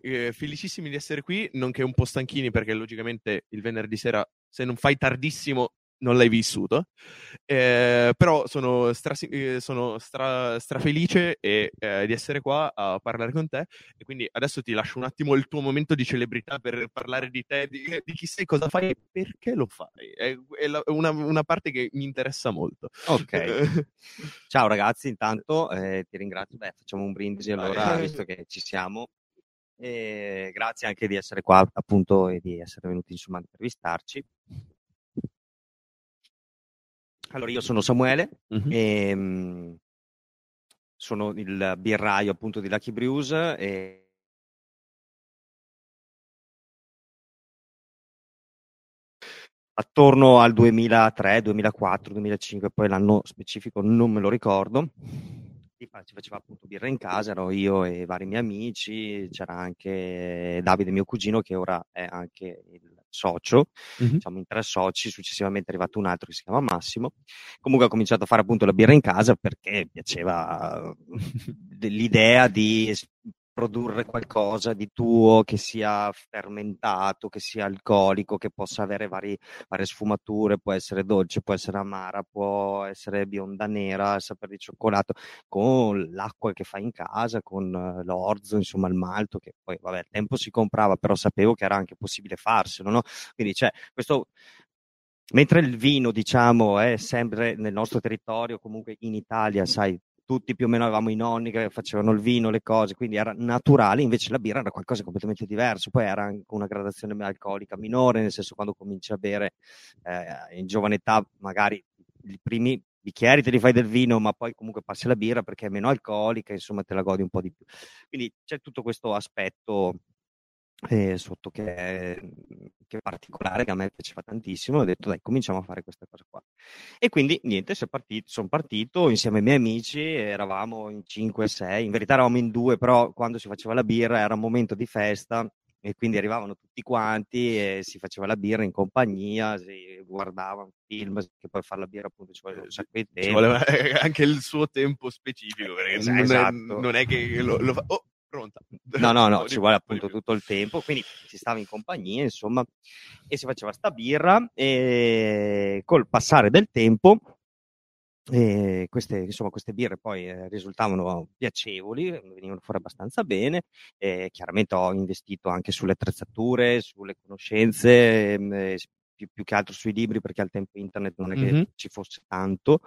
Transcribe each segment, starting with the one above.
eh, felicissimi di essere qui, nonché un po' stanchini perché logicamente il venerdì sera, se non fai tardissimo, non l'hai vissuto. Eh, però sono, stra, eh, sono stra, strafelice e, eh, di essere qua a parlare con te. E quindi adesso ti lascio un attimo il tuo momento di celebrità per parlare di te, di, di chi sei, cosa fai e perché lo fai. È, è la, una, una, parte che mi interessa molto. Ok. Ciao ragazzi, intanto eh, ti ringrazio. Beh, facciamo un brindisi allora, visto che ci siamo. E grazie anche di essere qua appunto e di essere venuti insomma a intervistarci. Allora, io sono Samuele, mm-hmm. e, um, sono il birraio appunto di Lucky Brews e attorno al 2003, 2004, 2005, poi l'anno specifico non me lo ricordo. Si faceva appunto birra in casa, ero io e vari miei amici, c'era anche Davide, mio cugino, che ora è anche il socio, mm-hmm. siamo in tre soci, successivamente è arrivato un altro che si chiama Massimo. Comunque ho cominciato a fare appunto la birra in casa perché piaceva l'idea di produrre qualcosa di tuo che sia fermentato, che sia alcolico, che possa avere vari, varie sfumature, può essere dolce, può essere amara, può essere bionda nera, sapere di cioccolato, con l'acqua che fai in casa, con l'orzo, insomma il malto, che poi vabbè, al tempo si comprava, però sapevo che era anche possibile farselo, no? Quindi c'è questo mentre il vino, diciamo, è sempre nel nostro territorio, comunque in Italia, sai, tutti più o meno avevamo i nonni che facevano il vino, le cose, quindi era naturale, invece la birra era qualcosa di completamente diverso, poi era anche una gradazione alcolica minore, nel senso quando cominci a bere eh, in giovane età magari i primi bicchieri te li fai del vino, ma poi comunque passi alla birra perché è meno alcolica, insomma te la godi un po' di più. Quindi c'è tutto questo aspetto eh, sotto che è, che è particolare, che a me piaceva tantissimo, ho detto dai cominciamo a fare questa cosa qua. E quindi niente, sono partito, son partito insieme ai miei amici, eravamo in 5-6, in verità eravamo in due, però quando si faceva la birra era un momento di festa e quindi arrivavano tutti quanti e si faceva la birra in compagnia, si guardava un film, che poi fare la birra appunto ci vuole un sacco di tempo. Ci vuole anche il suo tempo specifico, perché esatto. non, è, esatto. non, è, che lo, lo fa... Oh, pronta. No, no, no, ci vuole appunto tutto il tempo, quindi si stava in compagnia, insomma, e si faceva sta birra e col passare del tempo e queste, insomma, queste birre poi eh, risultavano piacevoli, venivano fuori abbastanza bene. E chiaramente ho investito anche sulle attrezzature, sulle conoscenze, eh, più, più, che altro sui libri, perché al tempo internet non è che mm-hmm. ci fosse tanto.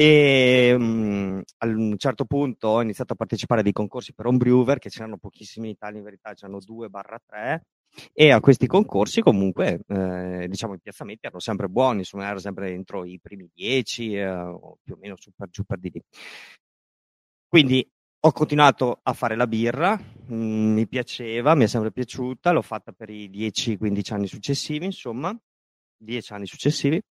E um, a un certo punto ho iniziato a partecipare a dei concorsi per homebrewer, che c'erano pochissimi in Italia, in verità c'erano 2-3, e a questi concorsi comunque eh, diciamo i piazzamenti erano sempre buoni, insomma erano sempre dentro i primi 10 eh, o più o meno su per giù per di lì. Quindi ho continuato a fare la birra, mh, mm, mi piaceva, mi è sempre piaciuta, l'ho fatta per i 10-15 anni successivi, insomma, 10 anni successivi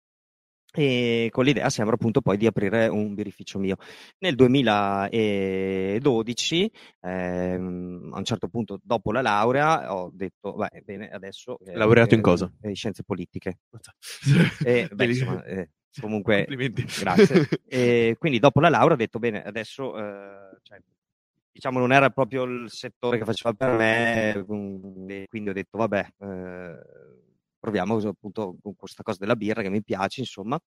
e con l'idea sembra appunto poi di aprire un birrificio mio. Nel 2012, ehm, a un certo punto dopo la laurea, ho detto, beh, bene, adesso... Eh, Laureato in cosa? In scienze politiche. e, beh, insomma, eh, comunque, grazie. E quindi dopo la laurea ho detto, bene, adesso... Eh, cioè, diciamo non era proprio il settore che faceva per me, quindi ho detto, vabbè... Proviamo appunto con questa cosa della birra che mi piace, insomma.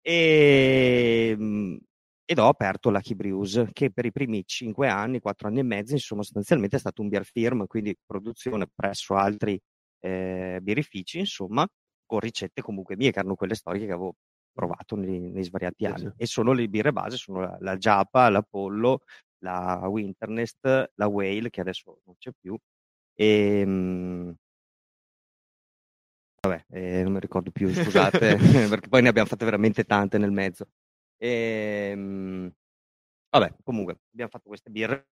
E, ehm, ed ho aperto Lucky Brews, che per i primi cinque anni, quattro anni e mezzo, insomma, sostanzialmente è stato un beer firm, quindi produzione presso altri eh, birrifici, insomma, con ricette comunque mie, che erano quelle storiche che avevo provato nei, nei svariati anni. Sì. E sono le birre base, sono la, la Japa, l'Apollo, la Winternest, la Whale, che adesso non c'è più, e, ehm, Vabbè, eh, non mi ricordo più, scusate, perché poi ne abbiamo fatte veramente tante nel mezzo. E, ehm, vabbè, comunque, abbiamo fatto queste birre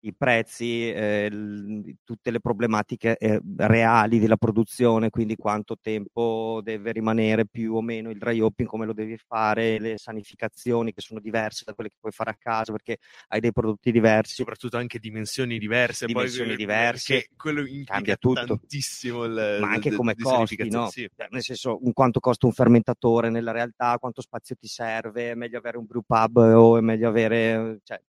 i prezzi, eh, l- tutte le problematiche eh, reali della produzione, quindi quanto tempo deve rimanere più o meno il dry hopping, come lo devi fare, le sanificazioni che sono diverse da quelle che puoi fare a casa perché hai dei prodotti diversi. Soprattutto anche dimensioni diverse. Dimensioni poi, diverse. quello cambia tutto. tantissimo il, Ma anche come costi, no? sì. Cioè, nel senso, un quanto costa un fermentatore nella realtà, quanto spazio ti serve, è meglio avere un brew pub o è meglio avere... Cioè,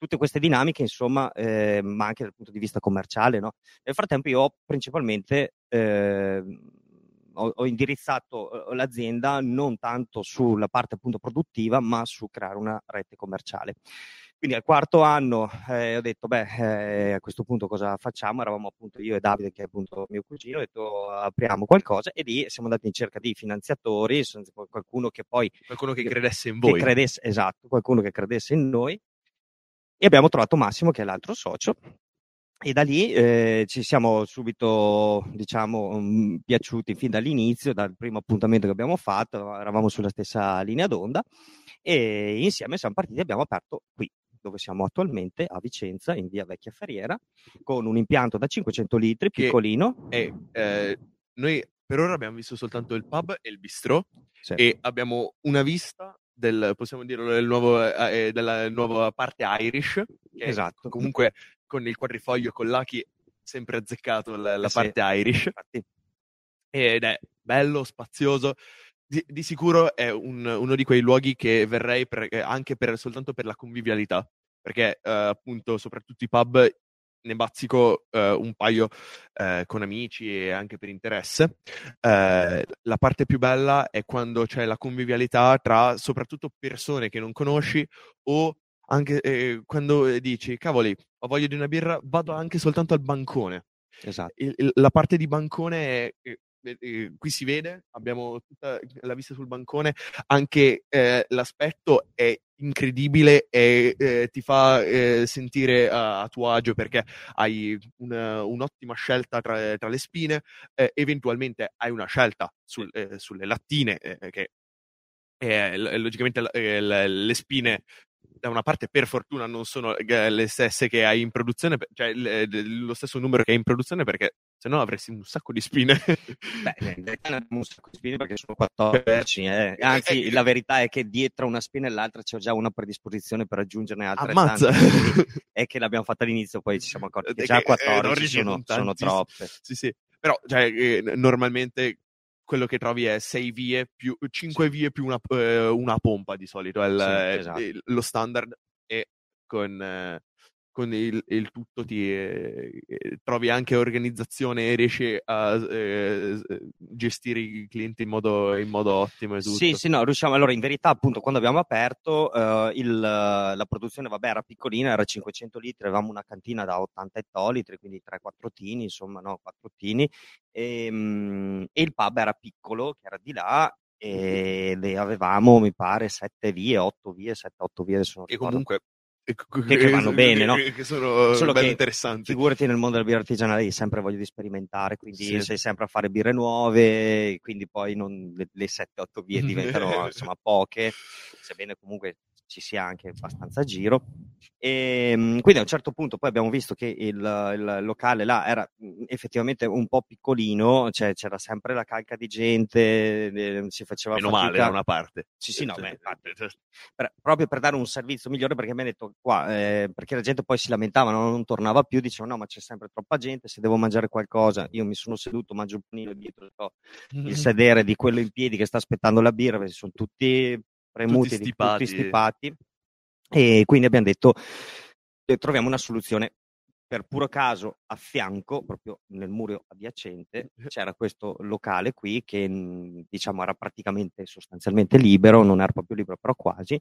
tutte queste dinamiche, insomma, eh, ma anche dal punto di vista commerciale, no? Nel frattempo io ho principalmente eh, ho, ho indirizzato l'azienda non tanto sulla parte appunto produttiva, ma su creare una rete commerciale. Quindi al quarto anno eh, ho detto, beh, eh, a questo punto cosa facciamo? Eravamo appunto io e Davide, che è appunto mio cugino, ho detto apriamo qualcosa e lì siamo andati in cerca di finanziatori, qualcuno che poi Qualcuno che credesse in voi. credesse, esatto, qualcuno che credesse in noi. E abbiamo trovato Massimo, che è l'altro socio, e da lì eh, ci siamo subito, diciamo, mm, piaciuti fin dall'inizio, dal primo appuntamento che abbiamo fatto, eravamo sulla stessa linea d'onda e insieme siamo partiti e abbiamo aperto qui, dove siamo attualmente, a Vicenza, in via Vecchia Ferriera, con un impianto da 500 litri, Che piccolino. E eh, noi per ora abbiamo visto soltanto il pub e il bistrò Sì. e abbiamo una vista del, possiamo dirlo, del nuovo, eh, della nuova parte Irish, Esatto. comunque con il quadrifoglio con l'Aki sempre azzeccato la, la Eh sì. parte Irish Infatti, ed è bello, spazioso. Di, di sicuro è un- uno di quei luoghi che verrei per- eh, anche per, soltanto per la convivialità, perché eh, appunto soprattutto i pub ne bazzico eh, un paio eh, con amici e anche per interesse. Eh, la parte più bella è quando c'è la convivialità tra soprattutto persone che non conosci o anche eh, quando eh, dici, cavoli, ho voglia di una birra, vado anche soltanto al bancone esatto. il- il- la parte di bancone è, eh, qui si vede, abbiamo tutta la vista sul bancone, anche eh, l'aspetto è incredibile e eh, ti fa eh, sentire a, a tuo agio perché hai una- un'ottima scelta tra, tra le spine, eh, eventualmente hai una scelta sul- eh, sulle lattine eh, che logicamente eh, le spine da una parte per fortuna non sono eh, le stesse che hai in produzione, cioè lo stesso numero che hai in produzione perché se no avresti un sacco di spine. Beh, in realtà ne abbiamo un sacco di spine perché sono 14, eh. anzi Eh, la verità è che dietro una spina e l'altra c'è già una predisposizione per aggiungerne altre Ammazza! è che l'abbiamo fatta all'inizio poi ci siamo accorti che Eh, già che, eh, 14 14 sono, sono troppe. sì, sì. Però cioè, eh, normalmente quello che trovi è 6 vie più 5 vie più una, eh, una pompa di solito, è il- Sì, è esatto. il- lo standard e con, eh, con il, il tutto ti eh, trovi anche organizzazione e riesci a eh, gestire i clienti in modo, in modo ottimo e tutto. Sì, sì, no, riusciamo. Allora, in verità, appunto, quando abbiamo aperto, eh, il, la produzione, vabbè, era piccolina, era 500 litri, avevamo una cantina da 80 ettolitri, quindi 3-4 tini, insomma, no, 4 tini, e, mm, e il pub era piccolo, che era di là, e le avevamo, mi pare, 7 vie, 8 vie, 7-8 vie, adesso non E ricordo. comunque Che- che vanno bene, no? Che, sono Solo che interessanti. Figurati nel mondo della birra artigianale, hai sempre voglia di sperimentare, quindi Sì. sei sempre a fare birre nuove, quindi poi non- le, le 7-8 vie diventano insomma poche, sebbene comunque ci sia anche abbastanza giro. E, mm, quindi a un certo punto poi abbiamo visto che il, il locale là era mm, effettivamente un po' piccolino, cioè c'era sempre la calca di gente, eh, si faceva Meno fatica. male da una parte. Sì, sì, no, beh, cioè, Per- proprio per dare un servizio migliore perché mi ha detto qua, eh, perché la gente poi si lamentava, no? non tornava più, diceva no ma c'è sempre troppa gente, se devo mangiare qualcosa io mi sono seduto, mangio un panino dietro il sedere di quello in piedi che sta aspettando la birra, perché sono tutti premuti, Tutti stipati. tutti stipati e quindi abbiamo detto eh, troviamo una soluzione. Per puro caso, a fianco, proprio nel muro adiacente, c'era questo locale qui che mh, diciamo era praticamente sostanzialmente libero, non era proprio libero, però quasi.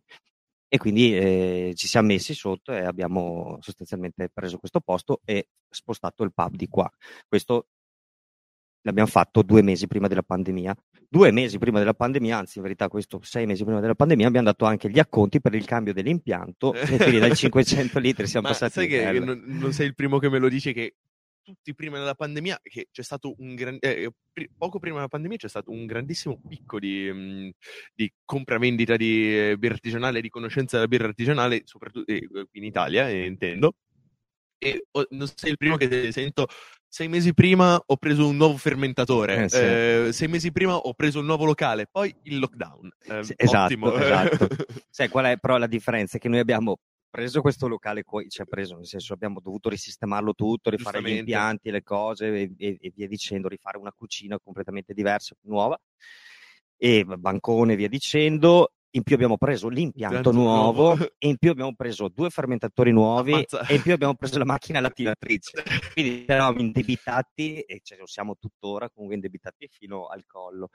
E quindi eh, ci siamo messi sotto e abbiamo sostanzialmente preso questo posto e spostato il pub di qua. Questo l'abbiamo fatto due mesi prima della pandemia. Due mesi prima della pandemia, anzi in verità questo sei mesi prima della pandemia, abbiamo dato anche gli acconti per il cambio dell'impianto e quindi dai 500 litri siamo Ma passati sai che non, non sei il primo che me lo dice che tutti prima della pandemia, che c'è stato un gran, eh, pri- poco prima della pandemia c'è stato un grandissimo picco di, mh, di compravendita di eh, birra artigianale, di conoscenza della birra artigianale, soprattutto eh, in Italia, eh, intendo. e oh, non sei il primo che sento sei mesi prima ho preso un nuovo fermentatore, eh, sì. eh, sei mesi prima ho preso un nuovo locale, poi il lockdown. Eh, sì, esatto, esatto. Sai qual è però la differenza? Che noi abbiamo preso questo locale qui, cioè preso nel senso abbiamo dovuto risistemarlo tutto, rifare gli impianti, le cose e, e, e, via dicendo, rifare una cucina completamente diversa, nuova e bancone via dicendo in più abbiamo preso l'impianto nuovo, nuovo, e in più abbiamo preso due fermentatori nuovi Ammazza. e in più abbiamo preso la macchina lattinatrice. Quindi eravamo indebitati e lo siamo tuttora comunque indebitati fino al collo.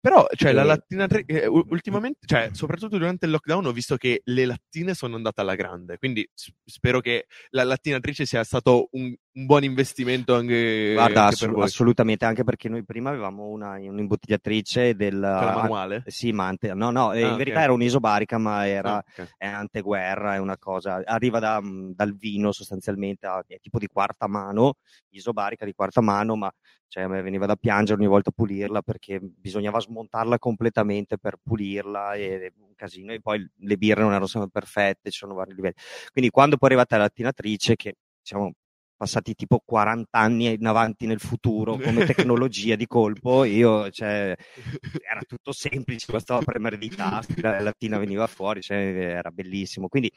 Però, cioè, e... la lattinatrice, eh, ultimamente, cioè, soprattutto durante il lockdown ho visto che le lattine sono andate alla grande, quindi spero che la lattinatrice sia stato un, un buon investimento anche, Guarda, anche per assolutamente, anche perché noi prima avevamo una, un'imbottigliatrice del... manuale? Sì, ma ante, no, no, ah, in okay. verità era un'isobarica, ma era ah, okay. è anteguerra, è una cosa, arriva da, dal vino sostanzialmente, è tipo di quarta mano, isobarica di quarta mano, ma cioè, a me veniva da piangere ogni volta a pulirla perché bisognava smontarla completamente per pulirla e un casino e poi le birre non erano sempre perfette, ci sono vari livelli. Quindi quando poi è arrivata la lattinatrice che diciamo passati tipo 40 anni in avanti nel futuro come tecnologia di colpo, io, cioè, era tutto semplice, bastava premere dei tasti, la lattina veniva fuori, cioè, era bellissimo. Quindi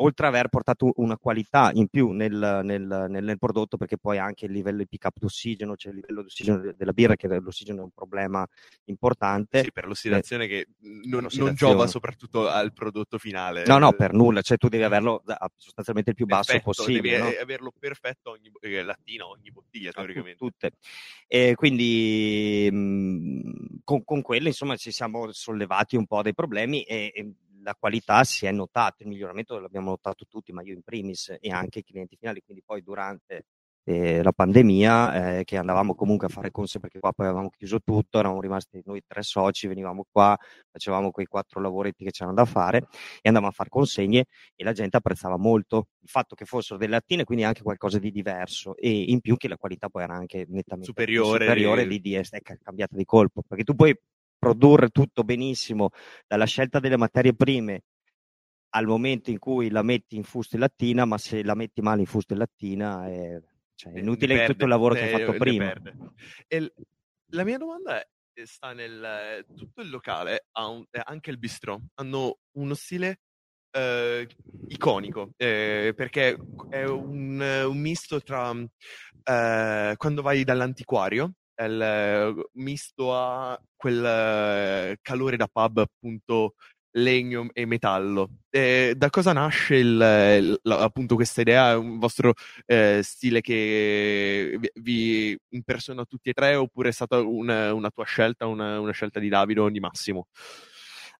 oltre ad aver portato una qualità in più nel, nel, nel, prodotto, perché poi anche il livello di pick up d'ossigeno, cioè il livello di ossigeno della birra, che l'ossigeno è un problema importante. Sì, per l'ossidazione eh, che non, non, giova soprattutto al prodotto finale. No, no, per nulla, cioè tu devi averlo sostanzialmente il più basso perfetto, possibile. Devi no? averlo perfetto ogni eh, lattina, ogni bottiglia, teoricamente. Tutte. E quindi mh, mm, con, con quelle, insomma, ci siamo sollevati un po' dei problemi e, e la qualità si è notata, il miglioramento l'abbiamo notato tutti, ma io in primis e anche i clienti finali, quindi poi durante eh, la pandemia eh, che andavamo comunque a fare conse perché qua poi avevamo chiuso tutto, eravamo rimasti noi tre soci, venivamo qua, facevamo quei quattro lavoretti che c'erano da fare e andavamo a fare consegne e la gente apprezzava molto il fatto che fossero delle lattine, quindi anche qualcosa di diverso e in più che la qualità poi era anche nettamente superiore, superiore lì di, è cambiata di colpo, perché tu puoi produrre tutto benissimo, dalla scelta delle materie prime al momento in cui la metti in fusto e lattina, ma se la metti male in fusto e lattina è, cioè, è inutile perde, tutto il lavoro che hai fatto prima. Il, la mia domanda è, sta nel tutto il locale, un, anche il bistrò, hanno uno stile eh, iconico eh, perché è un, un misto tra eh, quando vai dall'antiquario il misto a quel calore da pub appunto legno e metallo. Eh, da cosa nasce il, il, appunto questa idea? Un vostro eh, stile che vi, vi, impersona tutti e tre oppure è stata una, una tua scelta, una, una, scelta di Davide o di Massimo?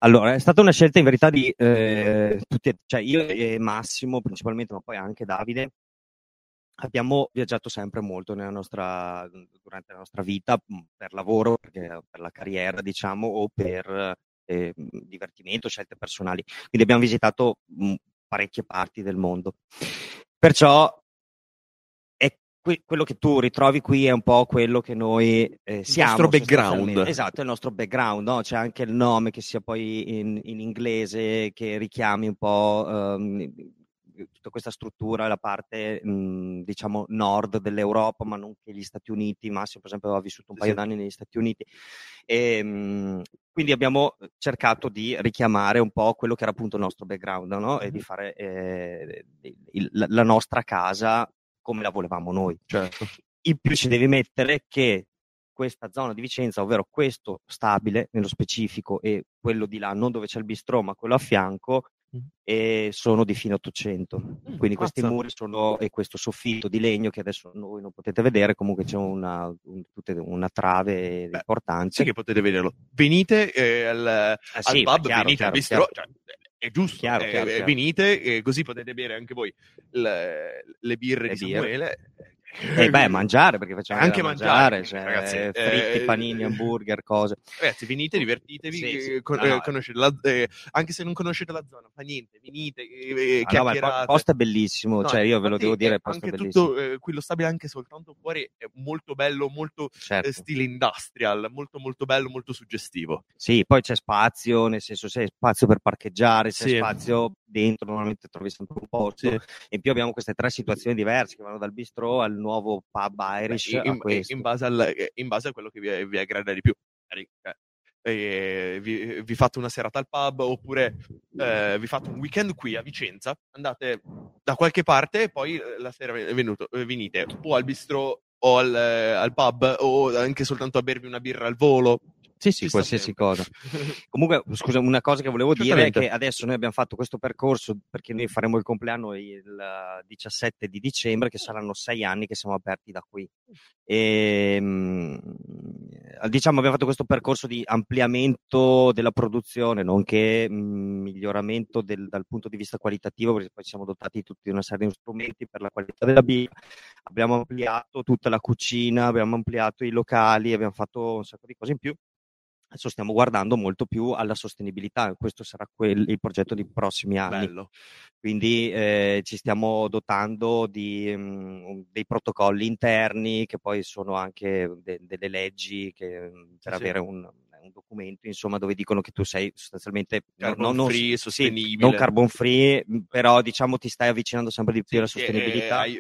Allora, è stata una scelta in verità di eh, tutti, cioè io e Massimo principalmente, ma poi anche Davide, abbiamo viaggiato sempre molto nostra, durante la nostra vita mhmm, per lavoro, per la carriera, diciamo, o per eh, divertimento, scelte personali. Quindi abbiamo visitato mh, mhmm, parecchie parti del mondo. Perciò è qui, quello che tu ritrovi qui è un po' quello che noi eh, siamo. Il nostro background. Esatto, è il nostro background, no? C'è anche il nome che sia poi in, in inglese, che richiami un po' um, tutta questa struttura, la parte mh, diciamo nord dell'Europa, ma non che gli Stati Uniti. Massimo, per esempio, aveva vissuto un paio sì. d'anni negli Stati Uniti. E, mh, quindi abbiamo cercato di richiamare un po' quello che era appunto il nostro background no? mm-hmm. e di fare eh, il, la nostra casa come la volevamo noi. Certo. In più ci devi mettere che questa zona di Vicenza, ovvero questo stabile nello specifico e quello di là, non dove c'è il bistrò, ma quello a fianco, e sono di fine 800. Mm, Quindi questi muri sono e questo soffitto di legno che adesso voi non potete vedere, comunque c'è una, un, una trave Beh, importante. Sì che potete vederlo. Venite eh, al, eh, sì, al pub, chiaro, venite chiaro, al bistro, cioè, è giusto, chiaro, eh, venite così potete bere anche voi le, le birre le di birre. E beh, mangiare, perché facciamo anche mangiare, mangiare cioè, ragazzi, fritti, eh, panini, hamburger, cose. Ragazzi, venite, divertitevi, Sì, sì. eh, con- No, eh, la- eh, anche se non conoscete la zona, fa niente, venite, eh, eh, Ah, no, il posto è bellissimo, No, cioè io ve lo devo dire, eh, il posto è bellissimo. tutto eh, qui lo stabile anche soltanto fuori è molto bello, molto Certo. eh, stile industrial, molto molto bello, molto suggestivo. Sì, poi c'è spazio, nel senso c'è spazio per parcheggiare, c'è Sì. spazio dentro, normalmente trovi sempre un posto. Sì. In più abbiamo queste tre situazioni diverse che vanno dal bistro al nuovo pub Irish in, in base al- eh, in base a quello che vi, vi aggrada di più. Magari, eh, eh, vi, vi fate una serata al pub oppure eh, vi fate un weekend qui a Vicenza, andate da qualche parte e poi la sera venuto, venite o al bistro o al, al pub o anche soltanto a bervi una birra al volo. Sì, sì, Ci qualsiasi cosa. Comunque, scusa, una cosa che volevo dire è che adesso noi abbiamo fatto questo percorso perché noi faremo il compleanno il eh, 17 di dicembre, che saranno sei anni che siamo aperti da qui. E, mm, diciamo, abbiamo fatto questo percorso di ampliamento della produzione, nonché mm, miglioramento del- dal punto di vista qualitativo, perché poi siamo dotati di tutti una serie di strumenti per la qualità della birra. Abbiamo ampliato tutta la cucina, abbiamo ampliato i locali, abbiamo fatto un sacco di cose in più. Adesso stiamo guardando molto più alla sostenibilità, questo sarà quel- il progetto dei prossimi anni. Bello. Quindi eh, ci stiamo dotando di, mm, dei protocolli interni che poi sono anche de- delle leggi che, mm, per Sì, sì. avere un, un documento insomma dove dicono che tu sei sostanzialmente Carbon non- free, sì, sostenibile. non carbon free, mm, però diciamo ti stai avvicinando sempre di più alla Sì, eh, sostenibilità. ai-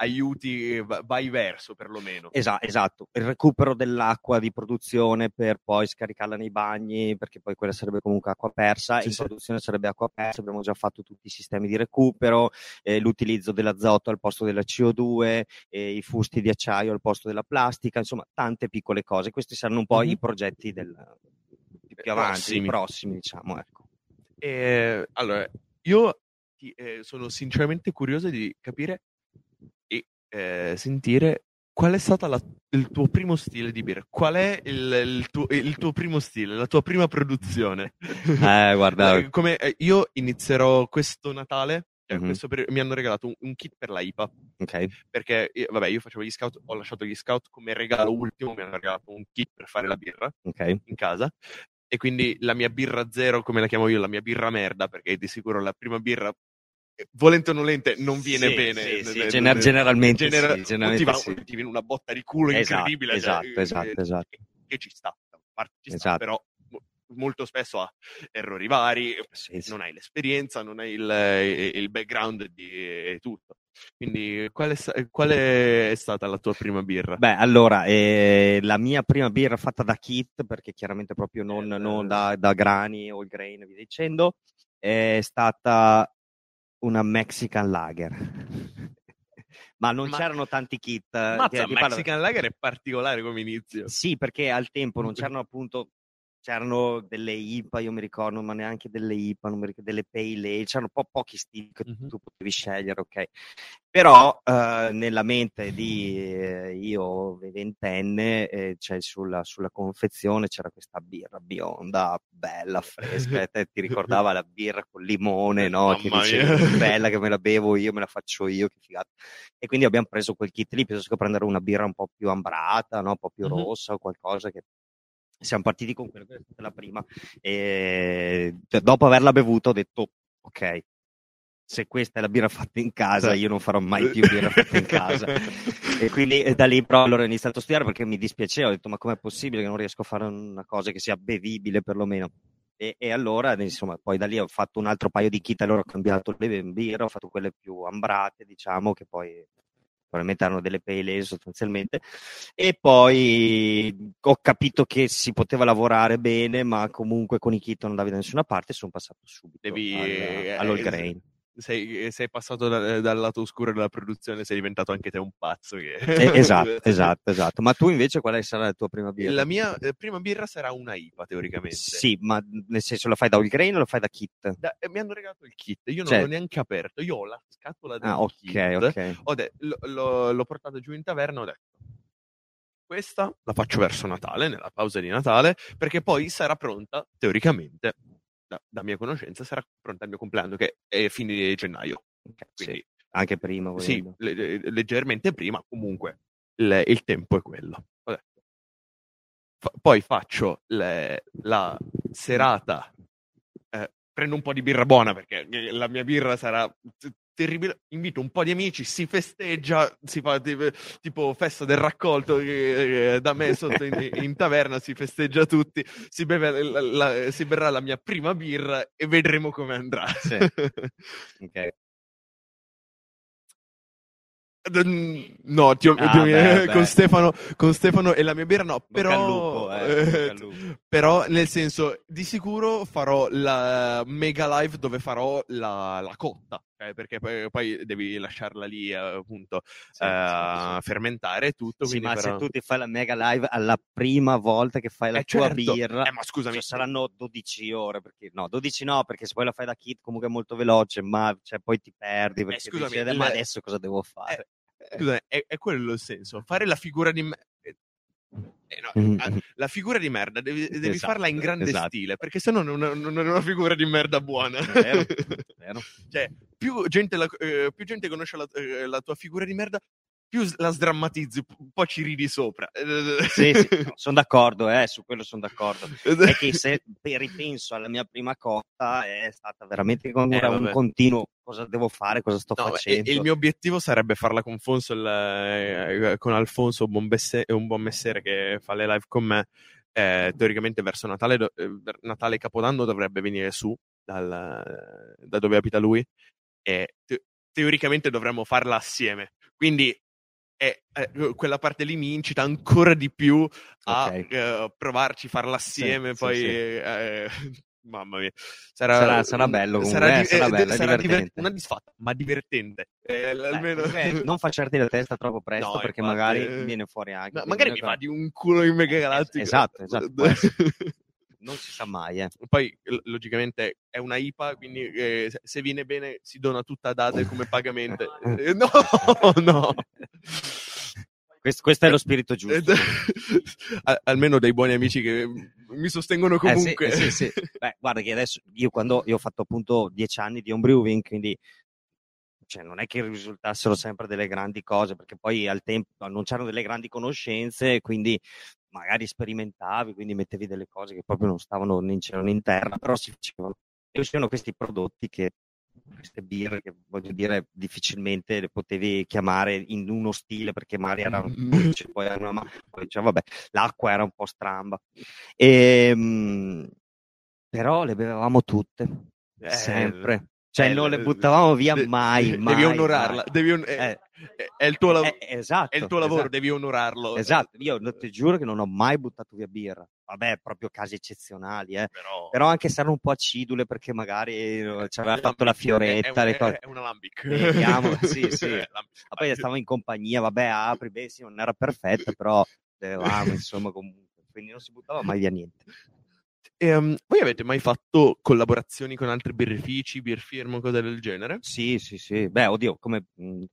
aiuti, eh, va- vai verso perlomeno. Esa- esatto, il recupero dell'acqua di produzione per poi scaricarla nei bagni, perché poi quella sarebbe comunque acqua persa, Sì, in sì. produzione sarebbe acqua persa, abbiamo già fatto tutti i sistemi di recupero, eh, l'utilizzo dell'azoto al posto della CO2, eh, i fusti di acciaio al posto della plastica, insomma tante piccole cose. Questi saranno un po' Mhm. i progetti del, più avanti, Prossimi. prossimi, diciamo, ecco. Eh, allora, io eh, sono sinceramente curioso di capire eh, sentire qual è stato il tuo primo stile di birra. Qual è il, il tuo, il tuo primo stile, la tua prima produzione? Eh, guarda, Eh, come, eh, io inizierò questo Natale. cioè Mhm. questo peri- mi hanno regalato un, un kit per la IPA ok, perché io- vabbè io facevo gli scout ho lasciato gli scout come regalo ultimo mi hanno regalato un kit per fare la birra ok, in casa e quindi la mia birra zero, come la chiamo io, la mia birra merda, perché di sicuro la prima birra, eh, volente o nolente, non viene Sì, bene. sì, sì, Eh, eh, gener- generalmente genera- sì, generalmente ti, va- sì. ti viene una botta di culo Esatto, incredibile. cioè, esatto, eh, esatto, esatto. Che, che ci sta, ci sta, Esatto. però mo- molto spesso ha errori vari, Sì, non hai l'esperienza, non hai il, il background di tutto. Quindi, qual è, qual è stata la tua prima birra? Beh, allora, eh, la mia prima birra fatta da kit, perché chiaramente proprio non, Eh, non da, da grani o il grain, via dicendo, è stata una Mexican Lager. Ma non Ma- c'erano tanti kit. eh, Mazza, ti- ti parlo- Mexican Lager è particolare come inizio. Sì, perché al tempo non c'erano appunto c'erano delle IPA, io mi ricordo, ma neanche delle IPA, non mi ricordo, delle Pale Ale, c'erano po- pochi stili che Mhm. tu potevi scegliere, ok? Però eh, nella mente di eh, io ventenne, eh, c'è sulla, sulla confezione c'era questa birra bionda, bella, fresca, e te ti ricordava la birra con limone, no? Che dicevi, mia. "Che bella che me la bevo io, me la faccio io, che figata. E quindi abbiamo preso quel kit lì, piuttosto che prendere una birra un po' più ambrata, no? un po' più Mhm. rossa o qualcosa che siamo partiti con quella che è la prima e d- dopo averla bevuta ho detto ok se questa è la birra fatta in casa io non farò mai più birra fatta in casa. E quindi da lì però allora ho iniziato a studiare perché mi dispiaceva ho detto ma com'è possibile che non riesco a fare una cosa che sia bevibile perlomeno? E, e allora insomma poi da lì ho fatto un altro paio di kit allora ho cambiato le birre ho fatto quelle più ambrate diciamo che poi probabilmente hanno delle pale ale sostanzialmente. E poi ho capito che si poteva lavorare bene ma comunque con i kit non andavi da nessuna parte e sono passato subito Devi, al, eh, all'all eh, grain sei, sei passato da- dal lato oscuro della produzione, sei diventato anche te un pazzo. Che... Eh, esatto esatto esatto ma tu invece qual è sarà la tua prima birra? La mia eh, prima birra sarà una IPA, teoricamente. sì ma nel senso la fai da all grain o la fai da kit? Da- eh, mi hanno regalato il kit, io non Cioè- l'ho neanche aperto, io ho la scatola del ah ok kit. ok de- lo- lo- l'ho portato giù in taverna, ho detto questa la faccio verso Natale, nella pausa di Natale, perché poi sarà pronta, teoricamente, da, mia conoscenza, sarà pronta al mio compleanno, che è fine gennaio. Ok, Quindi sì. Anche prima, Sì, le- leggermente prima, comunque il, il tempo è quello. Fa- poi faccio le- la serata, eh, prendo un po' di birra buona perché la mia birra sarà terribile. Invito un po' di amici, si festeggia, si fa tipo, festa del raccolto eh, eh, da me sotto in, in taverna, si festeggia tutti, si, beve la- la- si berrà la mia prima birra e vedremo come andrà. Sì. Ok. No, ti ho- Ah, ti ho- beh, beh. con, Stefano, con Stefano e la mia birra no, però, lupo, eh, eh, però nel senso di sicuro farò la mega live dove farò la, la cotta, eh, perché poi, poi devi lasciarla lì eh, appunto Sì, eh, sì, sì. fermentare tutto. Sì, ma farò- se tu ti fai la mega live alla prima volta che fai la Eh, tua certo. birra, Eh, ma scusami, cioè, saranno 12 ore, perché no, 12 no, perché se poi la fai da kit comunque è molto veloce, ma cioè, poi ti perdi perché Eh, scusami, dici, "Eh, ma adesso cosa devo fare? Scusa, è, è quello il senso. Fare la figura di me- eh, no, Mhm. ah, la figura di merda devi, devi Esatto, farla in grande esatto. stile perché sennò non, non è una figura di merda buona. Vero, vero. cioè, più gente, la- eh, più gente conosce la, eh, la tua figura di merda, più la sdrammatizzi, un po' ci ridi sopra. Sì, sì, sono d'accordo, eh, su quello sono d'accordo. È che se pe- ripenso alla mia prima cotta è stata veramente come Eh, un continuo cosa devo fare, cosa sto No, facendo. e il mio obiettivo sarebbe farla con Fonso, il- eh, con Alfonso, un buon, besse- un buon messere che fa le live con me. Eh, teoricamente verso Natale, do- eh, Natale Capodanno dovrebbe venire su dal- da dove abita lui e te- teoricamente dovremmo farla assieme. Quindi eh, eh, quella parte lì mi incita ancora di più a Ok. eh, provarci, farla assieme. sì, poi, sì. eh, mamma mia, sarà, Sarà- sarà bello comunque, sarà eh, di- sarà eh, bello, è sarà diver- divertente. una disfatta, ma divertente. Eh, almeno non facciarti la testa troppo presto No, perché infatti, magari eh. viene fuori anche. No, magari mi fa di un culo in mega galattico. Esatto, esatto. Non si sa mai, eh. Poi, logicamente, è una IPA, quindi eh, se- viene bene si dona tutta a Dade come pagamento. Eh, no, no. Questo, questo è lo spirito giusto. Almeno dei buoni amici che mi sostengono Eh, sì, comunque. eh, sì, sì. Beh, guarda che adesso io quando io ho fatto appunto dieci anni di homebrewing, quindi cioè, non è che risultassero sempre delle grandi cose, perché poi al tempo non c'erano delle grandi conoscenze, quindi magari sperimentavi, quindi mettevi delle cose che proprio non stavano né in cielo né in terra, però si facevano. E uscivano questi prodotti che queste birre che voglio dire difficilmente le potevi chiamare in uno stile perché magari era un Mm. cioè, poi era una ma- poi diceva, vabbè l'acqua era un po' stramba Ehm, però le bevevamo tutte Eh, sempre cioè eh, non le eh, buttavamo via de- mai devi mai, onorarla. mai. devi on- è, Eh, è- il tuo, lav- eh, esatto, è il tuo lavoro, esatto. devi onorarlo. Esatto, io ti giuro che non ho mai buttato via birra. Vabbè, proprio casi eccezionali, eh. Però, Però anche se erano un po' acidule perché magari eh, ci aveva fatto la fioretta, è, le è, cose. è una lambic. Vediamo, sì, sì. Ma poi stavo in compagnia, vabbè, apri, beh, sì, non era perfetta, però bevevamo, insomma, comunque. Quindi non si buttava mai via niente. Ehm, voi avete mai fatto collaborazioni con altri birrifici, beer firm o cose del genere? Sì, sì, sì. Beh, oddio, come mh,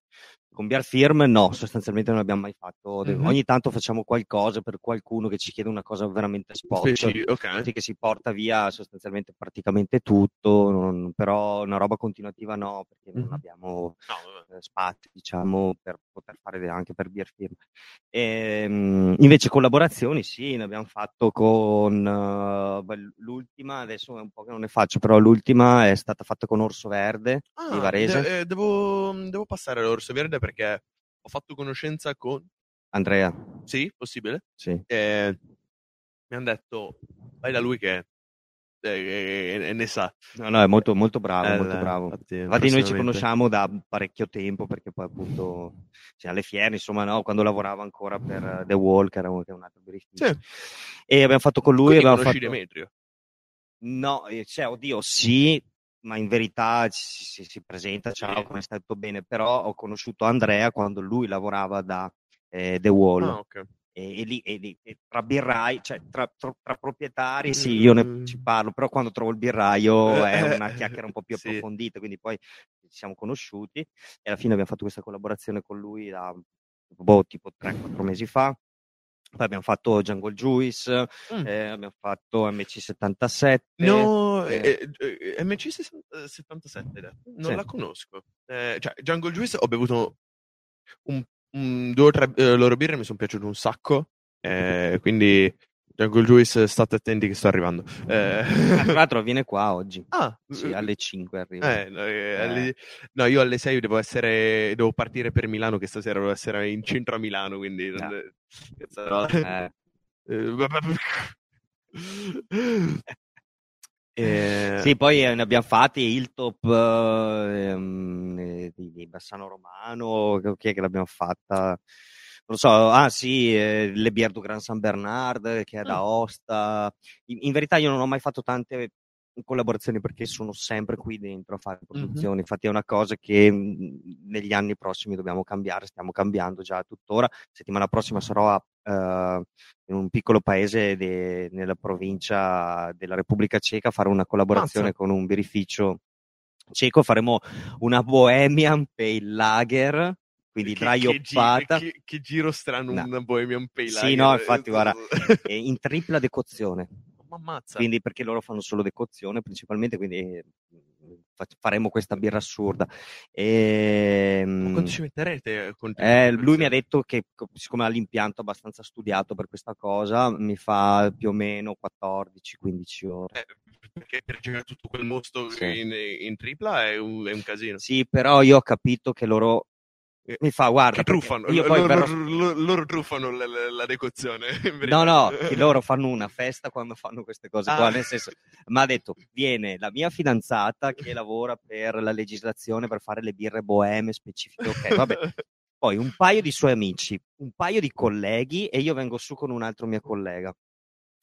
con Beer Firm no, sostanzialmente non abbiamo mai fatto. Mhm. Ogni tanto facciamo qualcosa per qualcuno che ci chiede una cosa veramente spot. Speci- ok. Sì, che si porta via sostanzialmente praticamente tutto, non- però una roba continuativa no, perché non Mhm. abbiamo No, eh, spazio, diciamo, per poter fare anche per Beer Firm. Ehm, invece collaborazioni sì, ne abbiamo fatto con beh, l'ultima, adesso è un po' che non ne faccio, però l'ultima è stata fatta con Orso Verde di Ah, Varese. de- eh, devo, devo passare all'Orso Verde perché ho fatto conoscenza con... Andrea, Sì, possibile? sì. Eh, mi hanno detto, vai da lui che eh, eh, ne sa. No, no, è molto, molto bravo, Eh, molto bravo. infatti, Infatti noi ci conosciamo da parecchio tempo perché poi appunto cioè, alle fiere, insomma, no, quando lavorava ancora per eh, The Wall, che era un, che è un altro birrificio. Sì. E abbiamo fatto con lui, Quindi abbiamo fatto... Demetrio? No, eh, cioè, oddio, sì, ma in verità si, si presenta, ciao, come stai tutto bene, però ho conosciuto Andrea quando lui lavorava da eh, The Wall. Ah, ok. E, e lì, e lì- e tra birrai, cioè tra, tra- tra proprietari, sì, io Mm. ne ci parlo, però quando trovo il birraio è Eh, una chiacchiera un po' più sì. approfondita, quindi poi ci siamo conosciuti e alla fine abbiamo fatto questa collaborazione con lui da boh, tipo 3-4 mesi fa. Poi abbiamo fatto Jungle Juice, Mm. eh, abbiamo fatto MC77. No, No, che... eh, eh, MC77, non Sì. la conosco. Eh, cioè, Jungle Juice ho bevuto un, un- due o tre eh, loro birre, mi sono piaciute un sacco. eh, quindi Jungle Juice, state attenti che sto arrivando. Eh, tra l'altro viene qua oggi. ah, Sì, alle 5 arriva. eh, no, eh, alle- no, io alle 6 devo essere, devo partire per Milano, che stasera devo essere in centro a Milano, quindi non- Ah. Eh, Sì, poi eh, ne abbiamo fatti il top eh, ehm, eh, di, di Bassano Romano, che- chi è che l'abbiamo fatta? Non lo so, ah sì, eh, le Bière du Grand San Bernard, che è da Ah. Aosta. In, in verità io non ho mai fatto tante collaborazioni perché sono sempre qui dentro a fare produzioni, infatti è una cosa che mh, negli anni prossimi dobbiamo cambiare, stiamo cambiando già tuttora. Settimana prossima sarò a, in un piccolo paese de- nella provincia della Repubblica Ceca fare una collaborazione Mazza. con un birrificio ceco, faremo una Bohemian Pale Lager, quindi che, che, gi- draioppata che- che giro strano No. un Bohemian Pale Sì, Lager. no, infatti, guarda, e in tripla decozione. Ma ammazza. quindi perché loro fanno solo decozione principalmente, quindi eh, faremo questa birra assurda. E, Ma quanto ci metterete? eh, questa lui mi ha detto che co- siccome ha l'impianto abbastanza studiato per questa cosa, mi fa più o meno 14-15 ore. Eh, perché per girare tutto quel mosto Sì. in, in tripla è un, è un casino. Sì, però io ho capito che loro Eh, mi fa guarda, truffano, io poi loro, verrò- loro- loro truffano la, la- la decozione. No, no, loro fanno una festa quando fanno queste cose qua, Ah. nel senso, mi ha detto, viene la mia fidanzata che lavora per la legislazione per fare le birre boheme specifiche, ok, vabbè. Poi un paio di suoi amici, un paio di colleghi e io vengo su con un altro mio collega.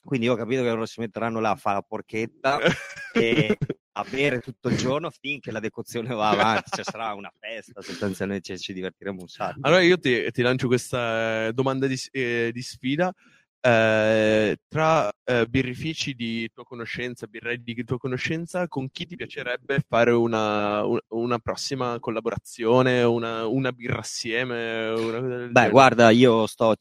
Quindi io ho capito che loro si metteranno là a fare la porchetta e a bere tutto il giorno finché la decozione va avanti, cioè sarà una festa, sostanzialmente cioè, ci divertiremo un sacco. Allora io ti, ti lancio questa eh, domanda di, eh, di sfida. Eh, tra eh, birrifici di tua conoscenza, birrai di tua conoscenza, con chi ti piacerebbe fare una, un- una prossima collaborazione, una, una birra assieme? Una Beh, genere? guarda, io sto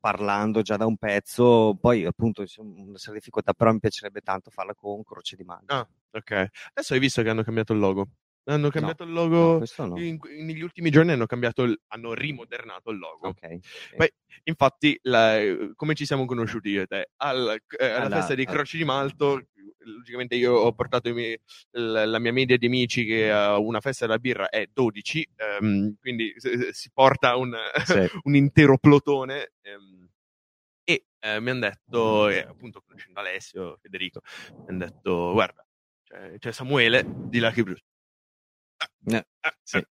parlando già da un pezzo, poi appunto una serie di difficoltà, però mi piacerebbe tanto farla con Croce di Maglia. Ah, ok. Adesso hai visto che hanno cambiato il logo. Hanno cambiato il No, logo. questo no. in- negli ultimi giorni hanno cambiato, il- hanno rimodernato il logo. Ok. ok. Poi, infatti, la- come ci siamo conosciuti io e te? Al- eh, alla Alla- festa di Croci di Malto, logicamente io ho portato miei- la, la mia media di amici che a una festa della birra è 12, ehm, quindi se- si porta un, Sì. un intero plotone. ehm, e eh, mi hanno detto, e appunto conoscendo Alessio, Federico, mi hanno detto, guarda, c'è, c'è Samuele di Lucky Bruce. Eh, Ah, sì. eh,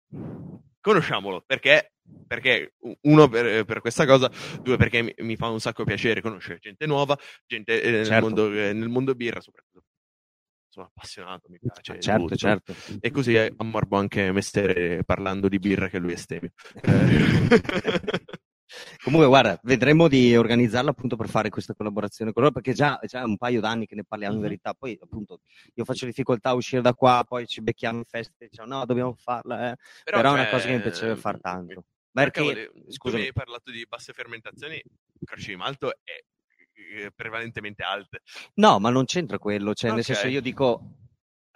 Conosciamolo perché, perché uno per, per questa cosa, due perché mi, mi fa un sacco piacere conoscere gente nuova, gente eh, nel, Certo. mondo, eh, nel mondo birra, soprattutto. Sono appassionato, mi piace. certo, certo. E così eh, ammorbo anche Mestere parlando di birra che lui è stemio. Eh, Comunque, guarda, vedremo di organizzarla appunto per fare questa collaborazione con loro, perché già, già è un paio d'anni che ne parliamo in Mhm. verità. Poi, appunto, io faccio difficoltà a uscire da qua, poi ci becchiamo in festa e diciamo no, dobbiamo farla. eh. Però, è una cioè, cosa che mi piacerebbe far tanto. Perché, Perché, tu mi hai parlato di basse fermentazioni, Croce di Malto è eh, prevalentemente alte. no, ma non c'entra quello. Cioè, nel Ok. senso, io dico.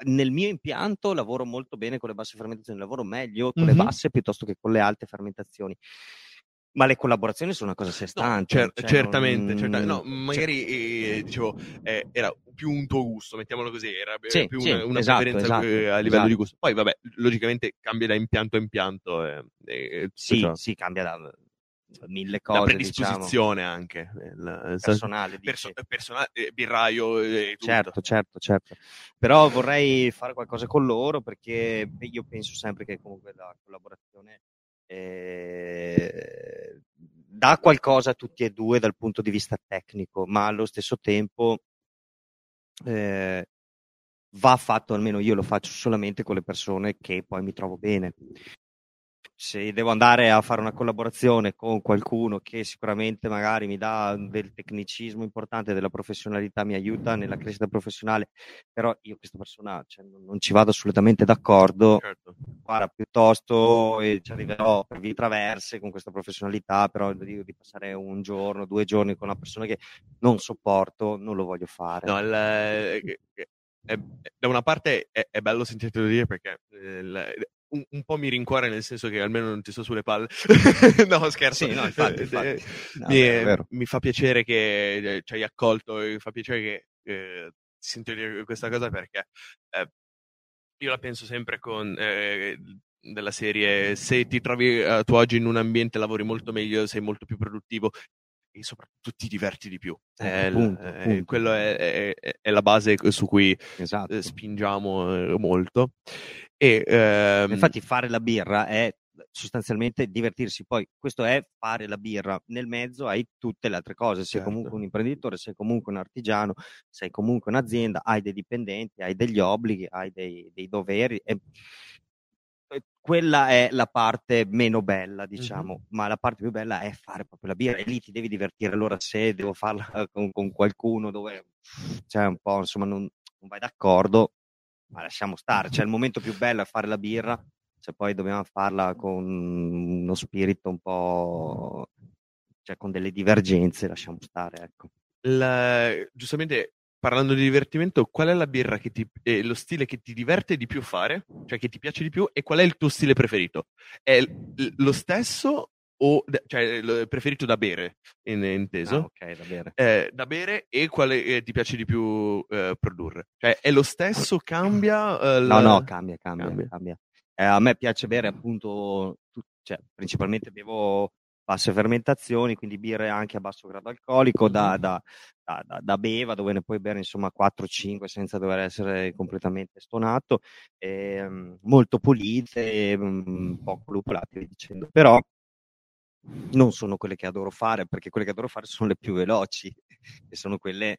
Nel mio impianto lavoro molto bene con le basse fermentazioni, lavoro meglio con le Mhm. basse piuttosto che con le alte fermentazioni. Ma le collaborazioni sono una cosa a sé No, stante. cer- cioè, certamente, non- certamente. No, cioè- magari eh, dicevo, eh, era più un tuo gusto, mettiamolo così, era eh, Sì, più sì, una, una esatto, preferenza esatto, eh, a livello esatto. di gusto. Poi, vabbè, logicamente cambia da impianto a impianto. eh, Sì, ciò. sì, cambia da mille la cose, diciamo, predisposizione anche. il- personale. perso- personale, eh, birraio e tutto. Certo, certo, certo. Però vorrei fare qualcosa con loro perché io penso sempre che comunque la collaborazione eh, dà qualcosa a tutti e due dal punto di vista tecnico, ma allo stesso tempo eh, va fatto, almeno io lo faccio solamente con le persone che poi mi trovo bene. Se devo andare a fare una collaborazione con qualcuno che sicuramente magari mi dà del tecnicismo importante, della professionalità, mi aiuta nella crescita professionale, però io questa persona cioè, non, non ci vado assolutamente d'accordo, Certo. guarda, piuttosto eh, ci arriverò per vie traverse con questa professionalità, però di, di passare un giorno, due giorni con una persona che non sopporto, non lo voglio fare. No, il- eh, da una parte è, è bello sentirtelo dire perché eh, un, un, po' mi rincuora nel senso che almeno non ti sto sulle palle. no, scherzo. Sì, no, infatti, infatti. Eh, no, mi, è, mi, fa piacere che eh, ci hai accolto, mi fa piacere che eh, sento dire questa cosa perché eh, io la penso sempre con eh, della serie se ti trovi a tuo oggi in un ambiente lavori molto meglio, sei molto più produttivo e soprattutto ti diverti di più. Eh, punto, eh, punto. Quello è, è, è, la base su cui esatto. spingiamo molto. E, ehm... Infatti fare la birra è sostanzialmente divertirsi. Poi questo è fare la birra, nel mezzo hai tutte le altre cose, sei certo. comunque un imprenditore, sei comunque un artigiano, sei comunque un'azienda, hai dei dipendenti, hai degli obblighi, hai dei, dei doveri. E quella è la parte meno bella, diciamo, mm-hmm. ma la parte più bella è fare proprio la birra e lì ti devi divertire. Allora, se devo farla con, con qualcuno dove c'è un po', insomma, non, non vai d'accordo, ma lasciamo stare. Cioè, il momento più bello è fare la birra, se poi dobbiamo farla con uno spirito un po', cioè con delle divergenze, lasciamo stare, ecco. La, giustamente parlando di divertimento, qual è la birra che ti, eh, lo stile che ti diverte di più fare, cioè che ti piace di più, e qual è il tuo stile preferito? È l- lo stesso o cioè preferito da bere, in, inteso? Ah, ok, da bere. Eh, da bere e quale eh, ti piace di più eh, produrre? Cioè è lo stesso, cambia? Eh, no, no, cambia, cambia, cambia. cambia. Eh, a me piace bere appunto, tu, cioè, principalmente bevo basse fermentazioni, quindi birre anche a basso grado alcolico, da, da, da, da beva, dove ne puoi bere insomma 4-5 senza dover essere completamente stonato, eh, molto pulite, mh, poco lupolate, dicendo. Però non sono quelle che adoro fare, perché quelle che adoro fare sono le più veloci, e sono quelle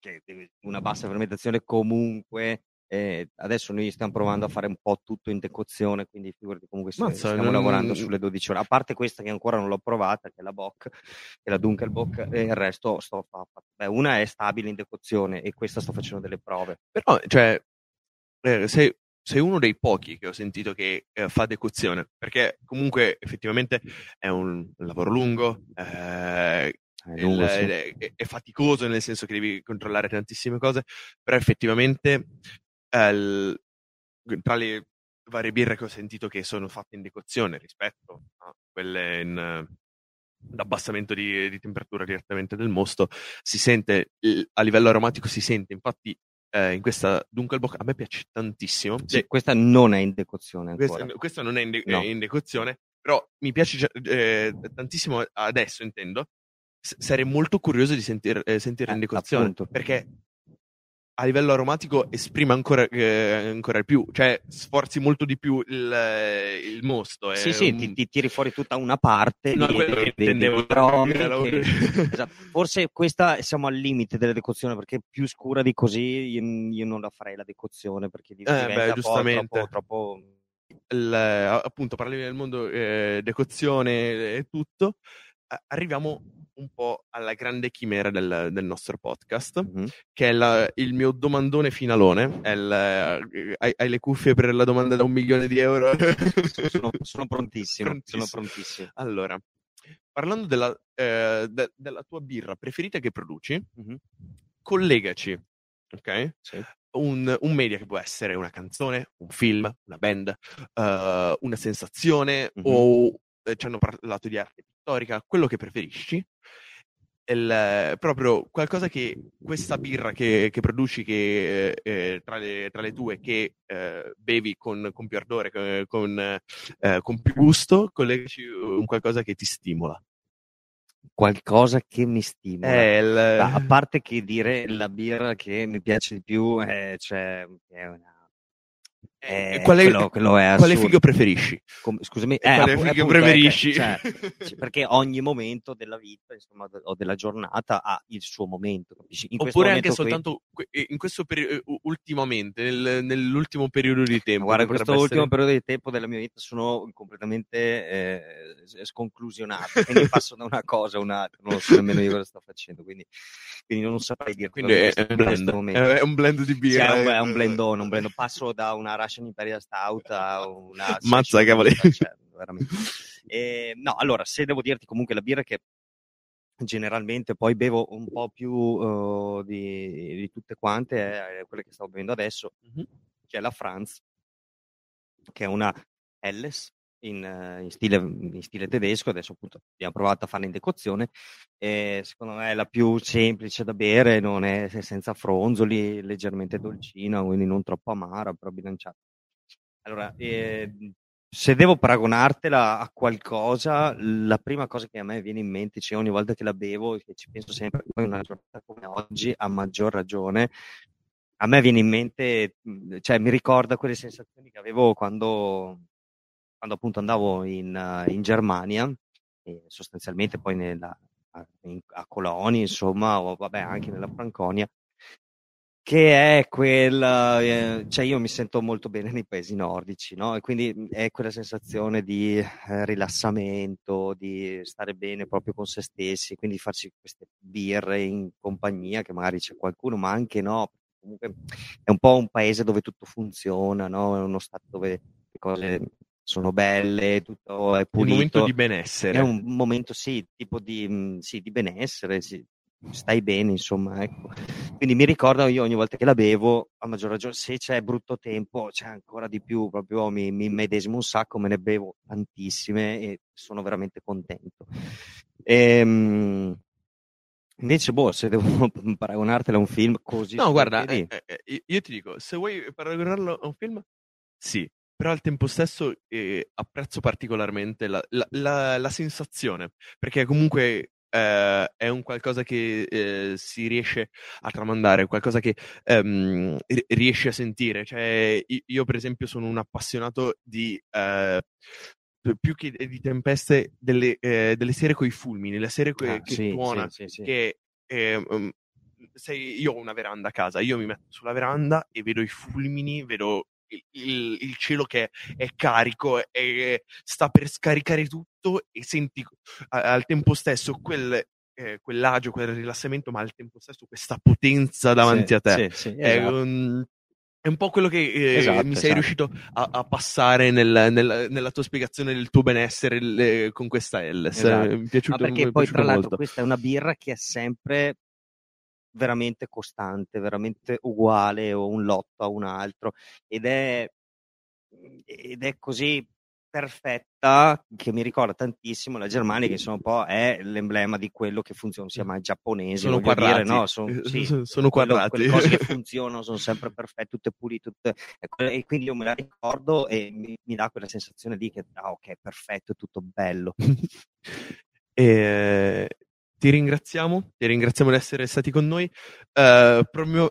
che una bassa fermentazione comunque eh, adesso noi stiamo provando a fare un po' tutto in decozione, quindi figurati comunque Mazza, stiamo non... lavorando sulle 12 ore. A parte questa che ancora non l'ho provata, che è la Bock, che è la Dunkelbock, e il resto sto beh, una è stabile in decozione e questa sto facendo delle prove. Però, cioè, eh, sei, sei uno dei pochi che ho sentito che eh, fa decozione, perché comunque effettivamente è un lavoro lungo, eh, è, lungo, il, sì. è, è, faticoso nel senso che devi controllare tantissime cose, però effettivamente eh, tra le varie birre che ho sentito che sono fatte in decozione rispetto a quelle in d'abbassamento di, di, temperatura direttamente del mosto, si sente a livello aromatico si sente, infatti eh, in questa Dunkelbock a me piace tantissimo. Sì, questa non è in decozione questa, questa, non è in, de- no. in, decozione, però mi piace eh, tantissimo adesso, intendo. S- sarei molto curioso di sentir, eh, sentirla in eh, decozione, appunto. perché a livello aromatico esprime ancora, eh, ancora più, cioè sforzi molto di più il, eh, il mosto. Sì, sì, un... ti, ti, tiri fuori tutta una parte no, di, che intendevo. Che... esatto. Forse questa siamo al limite della decozione perché più scura di così io, io non la farei la decozione perché diventa eh, beh, giustamente. troppo, troppo... Il, appunto, parliamo del mondo eh, decozione e tutto. Arriviamo un po' alla grande chimera del, del nostro podcast, mm-hmm. che è la, il mio domandone finalone. Il, eh, hai, hai, le cuffie per la domanda da un milione di euro? sono, sono, prontissimo, sono, prontissimo, Allora, parlando della, eh, de, della, tua birra preferita che produci, mm-hmm. collegaci, ok? Sì. Un, un, media che può essere una canzone, un film, una band, uh, una sensazione mm-hmm. o eh, ci hanno parlato di arte pittorica, quello che preferisci, il, proprio qualcosa che questa birra che, che produci che, eh, eh, tra, le, tra, le, tue che eh, bevi con, con, più ardore, con, eh, con più gusto, collegaci un qualcosa che ti stimola qualcosa che mi stimola. Eh, il... A parte che dire la birra che mi piace di più, cioè, è una eh, eh, quale, quello, quello quale figo preferisci? Com- scusami, eh, quale app- figo preferisci? Cioè, perché ogni momento della vita insomma, o della giornata ha il suo momento. Oppure anche soltanto qui... in questo periodo, ultimamente, nel, nell'ultimo periodo di tempo. Guarda, in questo ultimo essere... periodo di tempo della mia vita sono completamente eh, sconclusionato. Quindi passo da una cosa a un'altra, non so nemmeno io cosa sto facendo. Quindi, quindi non saprei dire. Quindi è, è, un è, un blend di birra. Cioè, è un blendone, un blend. Passo da una Russian Imperial Stout una... Mazza, cavoli. Cioè, veramente. E, no, allora, se devo dirti comunque la birra che generalmente poi bevo un po' più uh, di, di, tutte quante, è quelle che stavo bevendo adesso, mm-hmm. che è la Franz, che è una Helles in, in, stile, in, stile, tedesco, adesso appunto abbiamo provato a farla in decozione, e secondo me è la più semplice da bere, non è senza fronzoli, leggermente dolcina, quindi non troppo amara, però bilanciata. Allora, eh, se devo paragonartela a qualcosa, la prima cosa che a me viene in mente, cioè ogni volta che la bevo e ci penso sempre, poi una giornata come oggi, a maggior ragione, a me viene in mente, mhmm, cioè mi ricorda quelle sensazioni che avevo quando, quando appunto andavo in, in Germania, e sostanzialmente poi nella, a, in, a Colonia, insomma, o vabbè anche nella Franconia, che è quella, eh, cioè io mi sento molto bene nei paesi nordici, no? E quindi mhmm, è quella sensazione di eh, rilassamento, di stare bene proprio con se stessi, quindi farci queste birre in compagnia, che magari c'è qualcuno, ma anche no. Comunque è un po' un paese dove tutto funziona, no? È uno stato dove le cose sono belle, tutto è pulito. Un momento di benessere. È un momento, sì, tipo di, mhmm, sì, di benessere, sì, stai bene, insomma, ecco. Quindi mi ricordo io ogni volta che la bevo, a maggior ragione, se c'è brutto tempo, c'è ancora di più, proprio mi, mi medesimo un sacco, me ne bevo tantissime e sono veramente contento. Ehm, invece, boh, se devo paragonartela a un film così... No, guarda, eh, eh, io ti dico, se vuoi paragonarlo a un film, sì, però al tempo stesso eh, apprezzo particolarmente la, la, la, la, sensazione, perché comunque eh, è un qualcosa che eh, si riesce a tramandare, qualcosa che ehm, riesci a sentire. Cioè, io, per esempio, sono un appassionato di. Eh, più che di tempeste, delle, eh, delle serie con i fulmini, la serie que- ah, che sì, tuona, sì, sì, che um, io ho una veranda a casa, io mi metto sulla veranda e vedo i fulmini, vedo il, il, cielo che è carico e sta per scaricare tutto e senti al tempo stesso quel, eh, quell'agio, quel rilassamento, ma al tempo stesso questa potenza davanti sì, a te. Sì, sì, è, esatto. un, è, un, po' quello che eh, esatto, mi sei esatto. riuscito a, a passare nel, nel, nella tua spiegazione del tuo benessere le, con questa Elles. Esatto. Mi è piaciuto, ah, perché mi poi, tra l'altro, molto. questa è una birra che è sempre veramente costante, veramente uguale o un lotto a un altro ed è ed è così perfetta che mi ricorda tantissimo la Germania che insomma un po' è l'emblema di quello che funziona, si chiama giapponese, sono quadrati, dire, no? Sono, sì, sono quadrati. Quello, quelle cose che funzionano sono sempre perfette, tutte pulite, tutte... e quindi io me la ricordo e mi, mi dà quella sensazione di che ah, ok, perfetto, è tutto bello. e, ti ringraziamo, ti ringraziamo di essere stati con noi. Uh,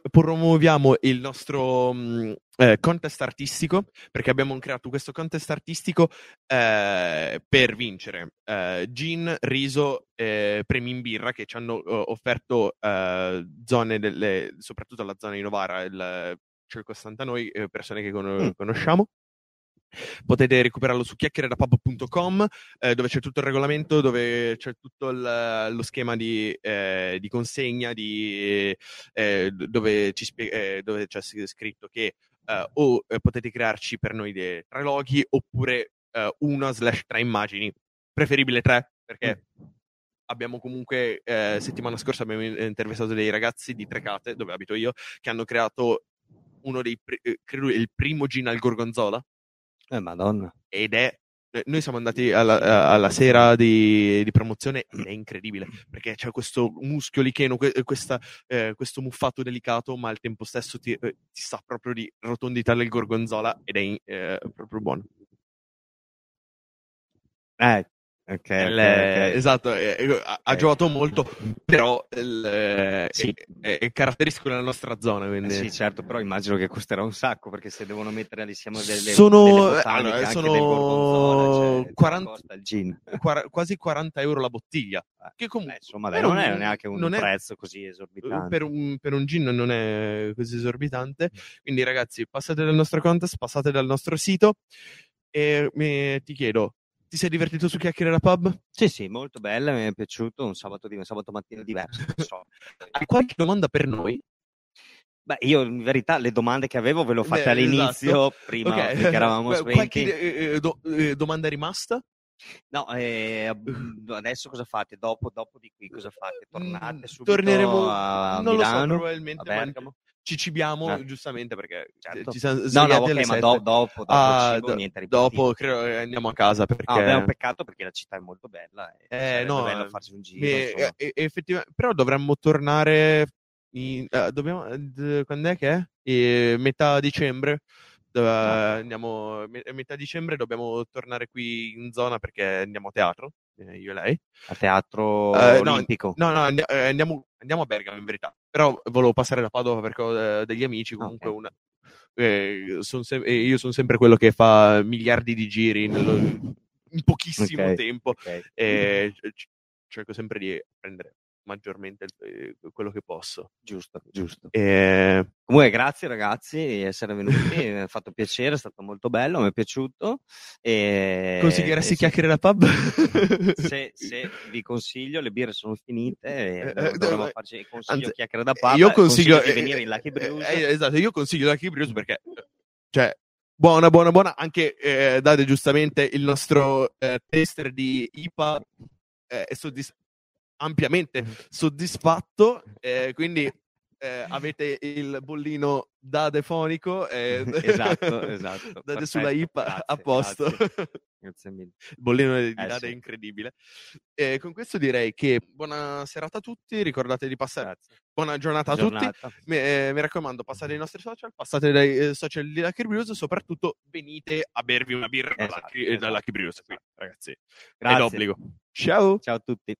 promuoviamo il nostro um, eh, contest artistico perché abbiamo creato questo contest artistico eh, per vincere eh, gin, riso, eh, premi in birra che ci hanno offerto eh, zone, delle, soprattutto la zona di Novara, il circostante a noi, eh, persone che con- mm. conosciamo. Potete recuperarlo su chiacchieredapub.com eh, dove c'è tutto il regolamento, dove c'è tutto il, lo schema di, eh, di consegna, di, eh, dove, spie- eh, dove, c'è scritto che eh, o eh, potete crearci per noi dei tre loghi oppure una slash tre immagini, preferibile tre perché mm. abbiamo comunque settimana scorsa abbiamo intervistato dei ragazzi di Trecate, dove abito io, che hanno creato uno dei, credo, il primo gin al gorgonzola eh, madonna. Ed è eh, noi siamo andati alla, alla sera di, di, promozione ed è incredibile perché c'è questo muschio licheno, questa, eh, questo muffato delicato, ma al tempo stesso ti, eh, ti sa proprio di rotondità del gorgonzola ed è eh, proprio buono. Eh, Okay, il, okay, okay. Esatto, eh, ha, ha, giocato molto, però il, eh, sì. è, è, caratteristico della nostra zona. Quindi... Eh sì, certo, però immagino che costerà un sacco perché se devono mettere all'insieme delle, sono, delle allora, sono cioè, 40, il gin. Quar- quasi 40 euro la bottiglia. Eh, che comunque, Beh, insomma, dai, non è neanche un prezzo è, così esorbitante. Per un, per un, gin non è così esorbitante. Quindi, ragazzi, passate dal nostro contest, passate dal nostro sito e mi, ti chiedo ti sei divertito su Chiacchiere Pub? Sì, sì, molto bella, mi è piaciuto, un sabato, di, un sabato mattina diverso. So. Hai qualche domanda per noi? Beh, io in verità le domande che avevo ve le ho fatte Beh, all'inizio, esatto. prima okay. che eravamo spenti. Qualche eh, eh, do, eh, domanda rimasta? No, eh, adesso cosa fate? Dopo, dopo di qui cosa fate? Tornate Mm, subito torneremo- a non lo so, Milano? probabilmente, a Bergamo? Ci cibiamo Eh. giustamente perché Certo. ci siamo No, no, svegliati alle ok, ma do- dopo, dopo Ah, cibo, do- niente dopo credo che andiamo a casa perché Ah, beh, è un peccato perché la città è molto bella. E Eh, no, bello eh, farsi un giro. e- insomma. e- effettivamente, però dovremmo tornare in, eh, dobbiamo, d- quando è che è? Eh, metà dicembre. Dove Ah. andiamo, me- metà dicembre dobbiamo tornare qui in zona perché andiamo a teatro, eh, io e lei. A teatro Eh, no, olimpico. No, no, eh, andiamo, andiamo a Bergamo in verità. Però volevo passare da Padova perché ho eh, degli amici. Ah, Comunque, ok. una, eh, son eh, io sono sempre quello che fa miliardi di giri nello- in pochissimo Ok, tempo. ok. E c- cerco sempre di prendere maggiormente eh, quello che posso. Giusto, giusto. E, Comunque, grazie ragazzi di essere venuti, mi ha fatto piacere, è stato molto bello, mi è piaciuto. E, consiglieresti e chiacchiere da pub? Se, se vi consiglio, le birre sono finite, e Eh, dov- eh, dovremmo eh, farci consiglio anzi, chiacchiere da pub. io consiglio di eh, venire in eh, Lucky Brews. eh, esatto, io consiglio Lucky Brews perché cioè buona buona buona anche eh, Dade giustamente il nostro eh, tester di IPA eh, è soddisf- ampiamente soddisfatto eh, quindi eh, avete il bollino dadefonico eh, esatto, esatto. Dade sulla IPA grazie, a posto Grazie, grazie mille. il bollino di Eh, Dade sì. è incredibile e con questo direi che buona serata a tutti ricordate di passare buona giornata a tutti Giornata. mi, eh, mi raccomando, passate ai nostri social, passate dai eh, social di Lucky Brews, soprattutto venite a bervi una birra da Esatto, Lucky, eh, da esatto, Lucky Brews, qui, esatto. ragazzi. È Grazie. d'obbligo. Ciao! Ciao a tutti.